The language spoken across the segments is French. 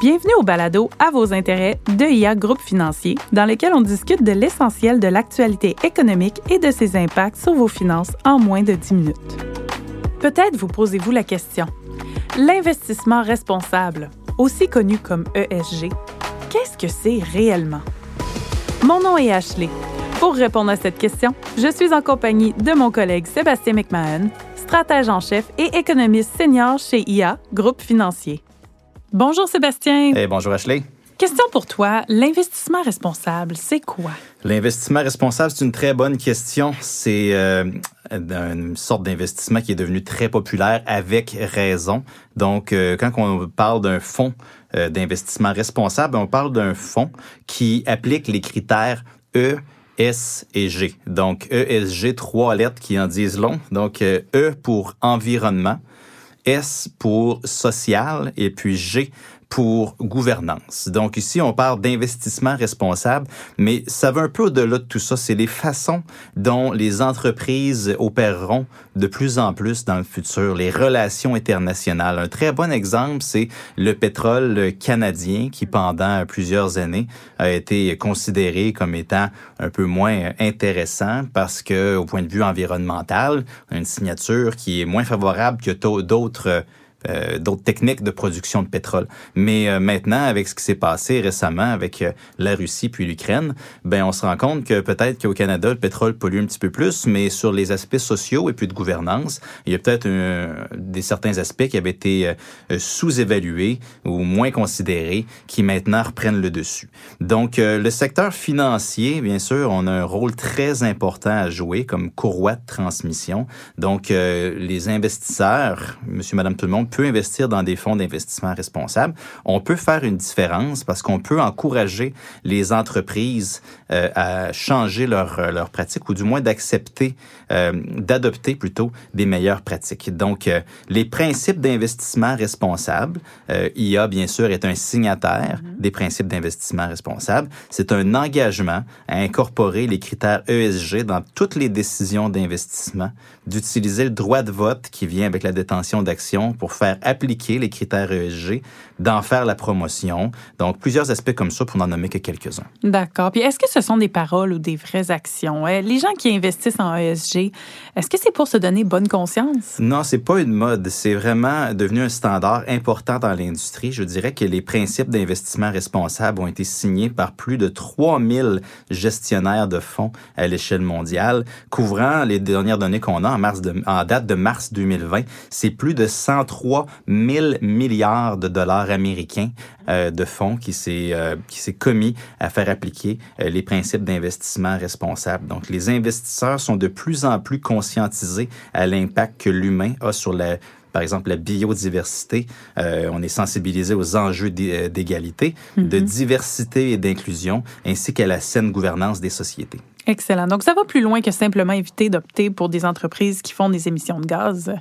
Bienvenue au balado À vos intérêts de IA Groupe Financier, dans lequel on discute de l'essentiel de l'actualité économique et de ses impacts sur vos finances en moins de 10 minutes. Peut-être vous posez-vous la question l'investissement responsable, aussi connu comme ESG, qu'est-ce que c'est réellement? Mon nom est Ashley. Pour répondre à cette question, je suis en compagnie de mon collègue Sébastien McMahon, stratège en chef et économiste senior chez IA, groupe financier. Bonjour Sébastien. Et bonjour Ashley. Question pour toi, l'investissement responsable, c'est quoi? L'investissement responsable, c'est une très bonne question. C'est euh, une sorte d'investissement qui est devenu très populaire avec raison. Donc, euh, quand on parle d'un fonds euh, d'investissement responsable, on parle d'un fonds qui applique les critères E, S et G. Donc, ESG, trois lettres qui en disent long. Donc, E pour environnement, S pour social et puis G pour gouvernance. Donc ici, on parle d'investissement responsable, mais ça va un peu au-delà de tout ça. C'est les façons dont les entreprises opéreront de plus en plus dans le futur, les relations internationales. Un très bon exemple, c'est le pétrole canadien qui, pendant plusieurs années, a été considéré comme étant un peu moins intéressant parce que, au point de vue environnemental, une signature qui est moins favorable que d'autres euh, d'autres techniques de production de pétrole. Mais euh, maintenant, avec ce qui s'est passé récemment avec euh, la Russie puis l'Ukraine, ben on se rend compte que peut-être qu'au Canada, le pétrole pollue un petit peu plus, mais sur les aspects sociaux et puis de gouvernance, il y a peut-être des certains aspects qui avaient été sous-évalués ou moins considérés qui maintenant reprennent le dessus. Donc, le secteur financier, bien sûr, on a un rôle très important à jouer comme courroie de transmission. Donc, les investisseurs, monsieur, madame, tout le monde, peut investir dans des fonds d'investissement responsables. On peut faire une différence parce qu'on peut encourager les entreprises euh, à changer leur, euh, leur pratique ou du moins d'accepter, euh, d'adopter plutôt des meilleures pratiques. Donc, euh, les principes d'investissement responsable, IA bien sûr est un signataire mm-hmm. des principes d'investissement responsable. C'est un engagement à incorporer les critères ESG dans toutes les décisions d'investissement, d'utiliser le droit de vote qui vient avec la détention d'actions pour faire appliquer les critères ESG, d'en faire la promotion. Donc, plusieurs aspects comme ça pour n'en nommer que quelques-uns. D'accord. Puis, est-ce que ce sont des paroles ou des vraies actions? Euh, les gens qui investissent en ESG, est-ce que c'est pour se donner bonne conscience? Non, c'est pas une mode. C'est vraiment devenu un standard important dans l'industrie. Je dirais que les principes d'investissement responsable ont été signés par plus de 3000 gestionnaires de fonds à l'échelle mondiale, couvrant les dernières données qu'on a en, mars de, en date de mars 2020. C'est plus de 103 000 milliards de dollars américains euh, de fonds qui s'est euh, qui s'est commis à faire appliquer euh, les principes d'investissement responsable. Donc, les investisseurs sont de plus en plus conscientisés à l'impact que l'humain a sur la par exemple la biodiversité. Euh, on est sensibilisé aux enjeux d'égalité, mm -hmm. de diversité et d'inclusion, ainsi qu'à la saine gouvernance des sociétés. Excellent. Donc, ça va plus loin que simplement éviter d'opter pour des entreprises qui font des émissions de gaz.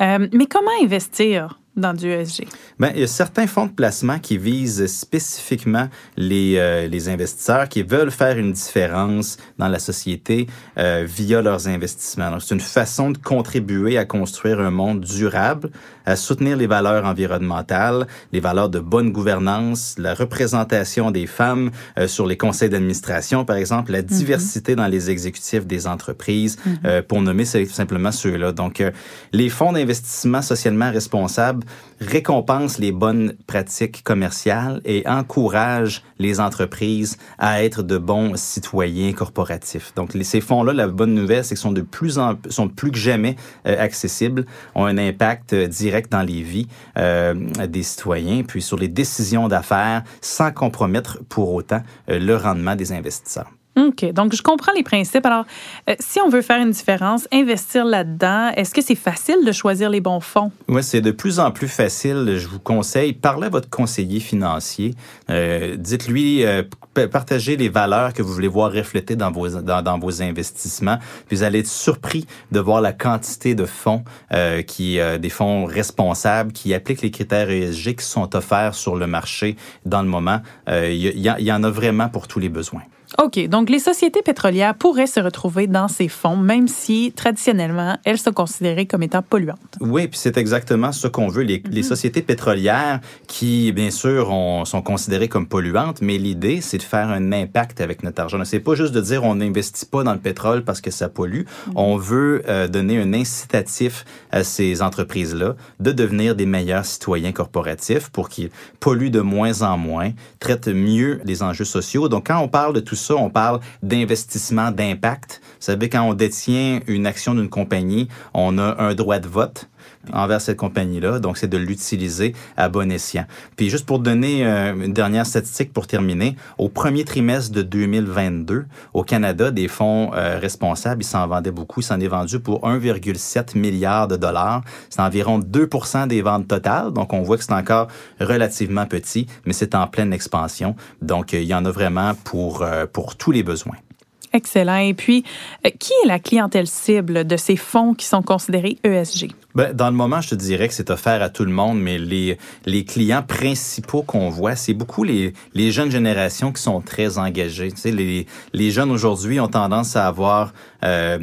Euh, mais comment investir dans du ESG? Bien, il y a certains fonds de placement qui visent spécifiquement les, euh, les investisseurs qui veulent faire une différence dans la société euh, via leurs investissements. Donc, c'est une façon de contribuer à construire un monde durable, à soutenir les valeurs environnementales, les valeurs de bonne gouvernance, la représentation des femmes euh, sur les conseils d'administration, par exemple, la diversité mm -hmm. dans les exécutifs des entreprises, mm -hmm. pour nommer simplement ceux-là. Donc, euh, les fonds d'investissement socialement responsables récompense les bonnes pratiques commerciales et encourage les entreprises à être de bons citoyens corporatifs. Donc, ces fonds-là, la bonne nouvelle, c'est qu'ils sont de plus en sont plus que jamais euh, accessibles, ont un impact direct dans les vies euh, des citoyens, puis sur les décisions d'affaires, sans compromettre pour autant euh, le rendement des investisseurs. OK. Donc, je comprends les principes. Alors, euh, si on veut faire une différence, investir là-dedans, est-ce que c'est facile de choisir les bons fonds? Oui, c'est de plus en plus facile. Je vous conseille, parlez à votre conseiller financier. Euh, Dites-lui, euh, partagez les valeurs que vous voulez voir reflétées dans vos, dans, vos investissements. Puis vous allez être surpris de voir la quantité de fonds, euh, qui, euh, des fonds responsables qui appliquent les critères ESG qui sont offerts sur le marché dans le moment. Il y en a vraiment pour tous les besoins. OK. Donc, les sociétés pétrolières pourraient se retrouver dans ces fonds, même si traditionnellement, elles sont considérées comme étant polluantes. Oui, puis c'est exactement ce qu'on veut. Les, les, mhm. sociétés pétrolières qui, bien sûr, sont considérées comme polluantes, mais l'idée, c'est de faire un impact avec notre argent. C'est pas juste de dire on n'investit pas dans le pétrole parce que ça pollue. Mhm. On veut euh, donner un incitatif à ces entreprises-là de devenir des meilleurs citoyens corporatifs pour qu'ils polluent de moins en moins, traitent mieux les enjeux sociaux. Donc, quand on parle de tout on parle d'investissement, d'impact. Vous savez, quand on détient une action d'une compagnie, on a un droit de vote envers cette compagnie-là. Donc, c'est de l'utiliser à bon escient. Puis, juste pour donner euh, une dernière statistique pour terminer, au premier trimestre de 2022, au Canada, des fonds euh, responsables, ils s'en vendaient beaucoup. Ils s'en est vendu pour 1,7 milliard de dollars. C'est environ 2% des ventes totales. Donc, on voit que c'est encore relativement petit, mais c'est en pleine expansion. Donc, il y en a vraiment pour, euh, pour tous les besoins. Excellent. Et puis, qui est la clientèle cible de ces fonds qui sont considérés ESG? Ben, dans le moment, je te dirais que c'est offert à tout le monde, mais les, les clients principaux qu'on voit, c'est beaucoup les, les jeunes générations qui sont très engagées. Tu sais, les, les jeunes aujourd'hui ont tendance à avoir euh,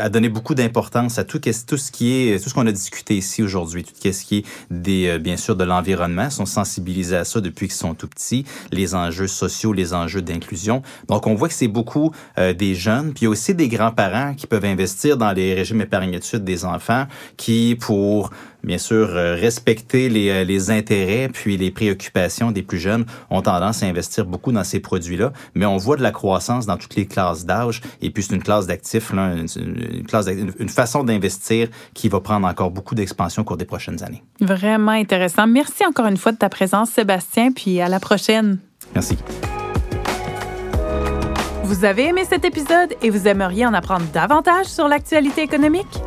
à donner beaucoup d'importance à tout, tout ce qui est tout ce qu'on a discuté ici aujourd'hui, tout ce qui est des euh, bien sûr de l'environnement, sont sensibilisés à ça depuis qu'ils sont tout petits, les enjeux sociaux, les enjeux d'inclusion. Donc on voit que c'est beaucoup euh, des jeunes, puis aussi des grands-parents qui peuvent investir dans les régimes épargne études des enfants qui, pour bien sûr euh, respecter les, euh, les, intérêts puis les préoccupations des plus jeunes, ont tendance à investir beaucoup dans ces produits-là. Mais on voit de la croissance dans toutes les classes d'âge et puis c'est une classe d'actifs, une, une, classe une façon d'investir qui va prendre encore beaucoup d'expansion au cours des prochaines années. Vraiment intéressant. Merci encore une fois de ta présence, Sébastien, puis à la prochaine. Merci. Vous avez aimé cet épisode et vous aimeriez en apprendre davantage sur l'actualité économique?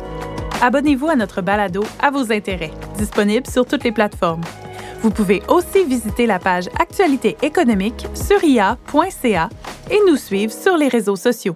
Abonnez-vous à notre balado à vos intérêts, disponible sur toutes les plateformes. Vous pouvez aussi visiter la page Actualité économique sur ia.ca et nous suivre sur les réseaux sociaux.